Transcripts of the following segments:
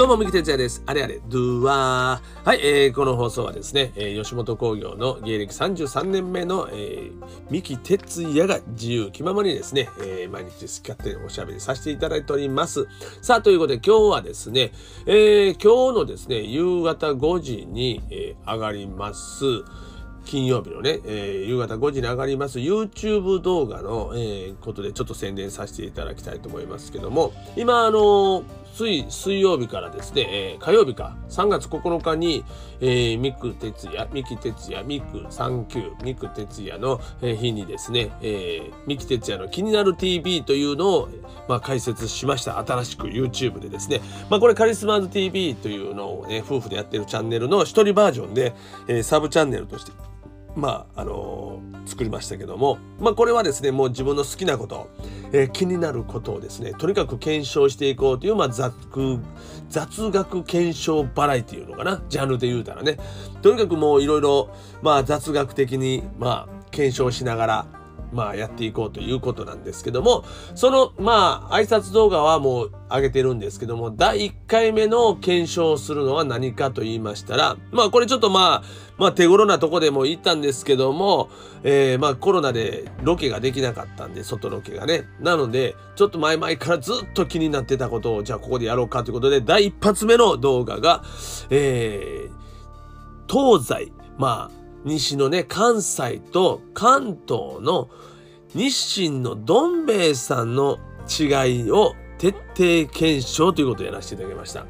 どうも、三木哲也です。あれあれ、ドゥワー。はい、えー、この放送はですね、えー、吉本興業の芸歴33年目の、えー、三木哲也が自由気ままにですね、えー、毎日好き勝手におしゃべりさせていただいております。さあ、ということで今日はですね、えー、今日のですね、夕方5時に、えー、上がります。金曜日のね、えー、夕方5時に上がります YouTube 動画の、えー、ことでちょっと宣伝させていただきたいと思いますけども、今、あのー、水、水曜日からですね、えー、火曜日か、3月9日に、えー、ミク哲也、ミキ哲也、ミク39、ミク哲也の、日にですね、えー、ミキ哲也の気になる TV というのを、まあ、解説しました。新しく YouTube でですね。まあ、これカリスマーズ TV というのをね、夫婦でやってるチャンネルの一人バージョンで、えー、サブチャンネルとしてまあ、あのー、作りましたけども、まあ、これはですね、もう自分の好きなこと、えー、気になることをですね、とにかく検証していこうという、まあ、雑雑学検証バラエティーのかな、ジャンルで言うたらね。とにかくもういろいろ、まあ、雑学的に、まあ、検証しながら、まあやっていこうということなんですけども、そのまあ挨拶動画はもう上げてるんですけども、第1回目の検証をするのは何かと言いましたら、まあこれちょっとまあ、まあ手頃なとこでも行ったんですけども、えー、まあコロナでロケができなかったんで、外ロケがね。なので、ちょっと前々からずっと気になってたことを、じゃあここでやろうかということで、第一発目の動画が、えー、東西、まあ、西のね、関西と関東の日清のどん兵衛さんの違いを徹底検証ということをやらせていただきました。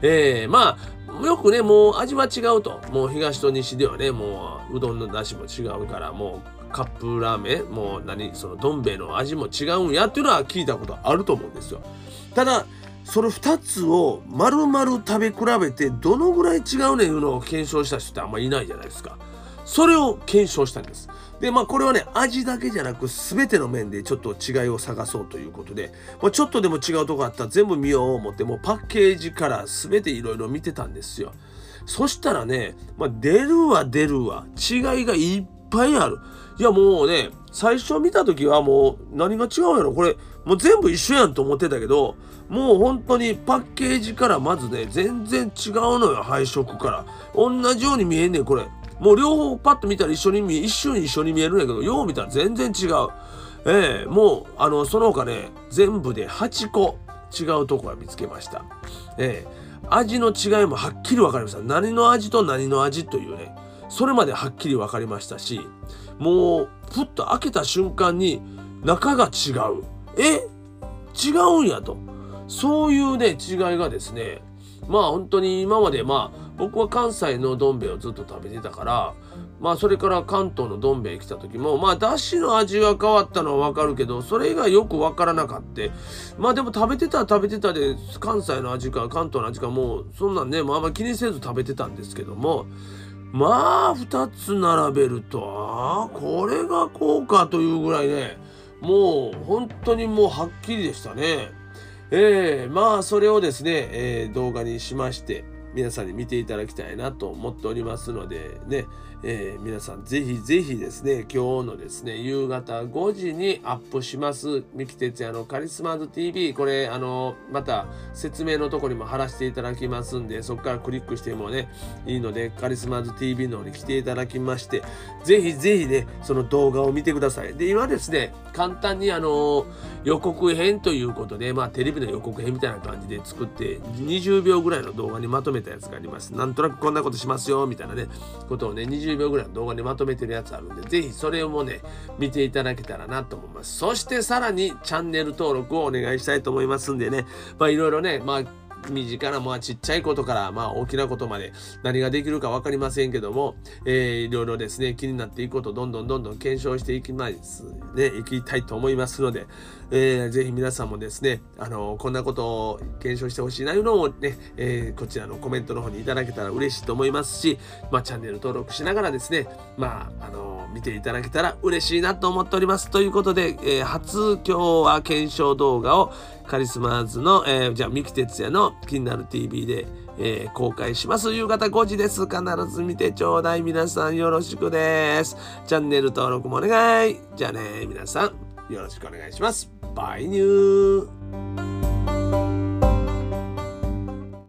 えー、まあ、よくね、もう味は違うと。もう東と西ではね、もううどんの出汁も違うから、もうカップラーメン、もう何、そのどん兵衛の味も違うんやっていうのは聞いたことあると思うんですよ。ただ、その2つを丸々食べ比べてどのぐらい違うねんいうのを検証した人ってあんまりいないじゃないですか。それを検証したんです。で、まあこれはね、味だけじゃなく全ての面でちょっと違いを探そうということで、まあ、ちょっとでも違うとこあったら全部見よう思って、もうパッケージから全ていろいろ見てたんですよ。そしたらね、まあ、出るわ出るわ、違いがいっぱいある。いやもうね、最初見た時はもう何が違うやろこれ、もう全部一緒やんと思ってたけど、もう本当にパッケージからまずね、全然違うのよ、配色から。同じように見えんねん、これ。もう両方パッと見たら一緒に見、一瞬一緒に見えるんやけど、よう見たら全然違う。ええー、もう、あの、その他ね、全部で8個違うとこは見つけました。ええー、味の違いもはっきり分かりました。何の味と何の味というね、それまではっきり分かりましたし、もう、ふっと開けた瞬間に中が違う。え？違うんやと。そういうね、違いがですね、まあ本当に今までまあ僕は関西のどん兵衛をずっと食べてたからまあそれから関東のどん兵衛来た時もまあだしの味が変わったのはわかるけどそれ以外よくわからなかったまあでも食べてたら食べてたで関西の味か関東の味かもうそんなんねもうあんまり気にせず食べてたんですけどもまあ2つ並べるとあこれがこうかというぐらいねもう本当にもうはっきりでしたね。えー、まあそれをですね、えー、動画にしまして皆さんに見ていただきたいなと思っておりますのでね、えー、皆さんぜひぜひですね今日のですね夕方5時にアップします。三木哲也のカリスマーズ TV これあのまた説明のとこにも貼らせていただきますんでそこからクリックしてもねいいのでカリスマーズ TV の方に来ていただきましてぜひぜひねその動画を見てください。で今ですね簡単にあの予告編ということでまあテレビの予告編みたいな感じで作って20秒ぐらいの動画にまとめたやつがあります。なんとなくこんなことしますよ、みたいなね、ことをね、20秒ぐらいの動画にまとめてるやつあるんで、ぜひそれもね、見ていただけたらなと思います。そしてさらにチャンネル登録をお願いしたいと思いますんでね、まあいろいろね、まあ身近な、まあ、ちっちゃいことから、まあ、大きなことまで何ができるか分かりませんけども、えー、いろいろですね、気になっていくことどんどんどんどん検証していきます、ね、いきたいと思いますので、えー、ぜひ皆さんもですね、あの、こんなことを検証してほしいないうのをね、えー、こちらのコメントの方にいただけたら嬉しいと思いますし、まあ、チャンネル登録しながらですね、まあ、あの、見ていただけたら嬉しいなと思っております。ということで、えー、初今日は検証動画をカリスマーズの、えー、じゃあ、三木哲也のの気になる TV で、えー、公開します。夕方5時です。必ず見てちょうだい。皆さんよろしくです。チャンネル登録もお願い。じゃあね、皆さんよろしくお願いします。バイニュー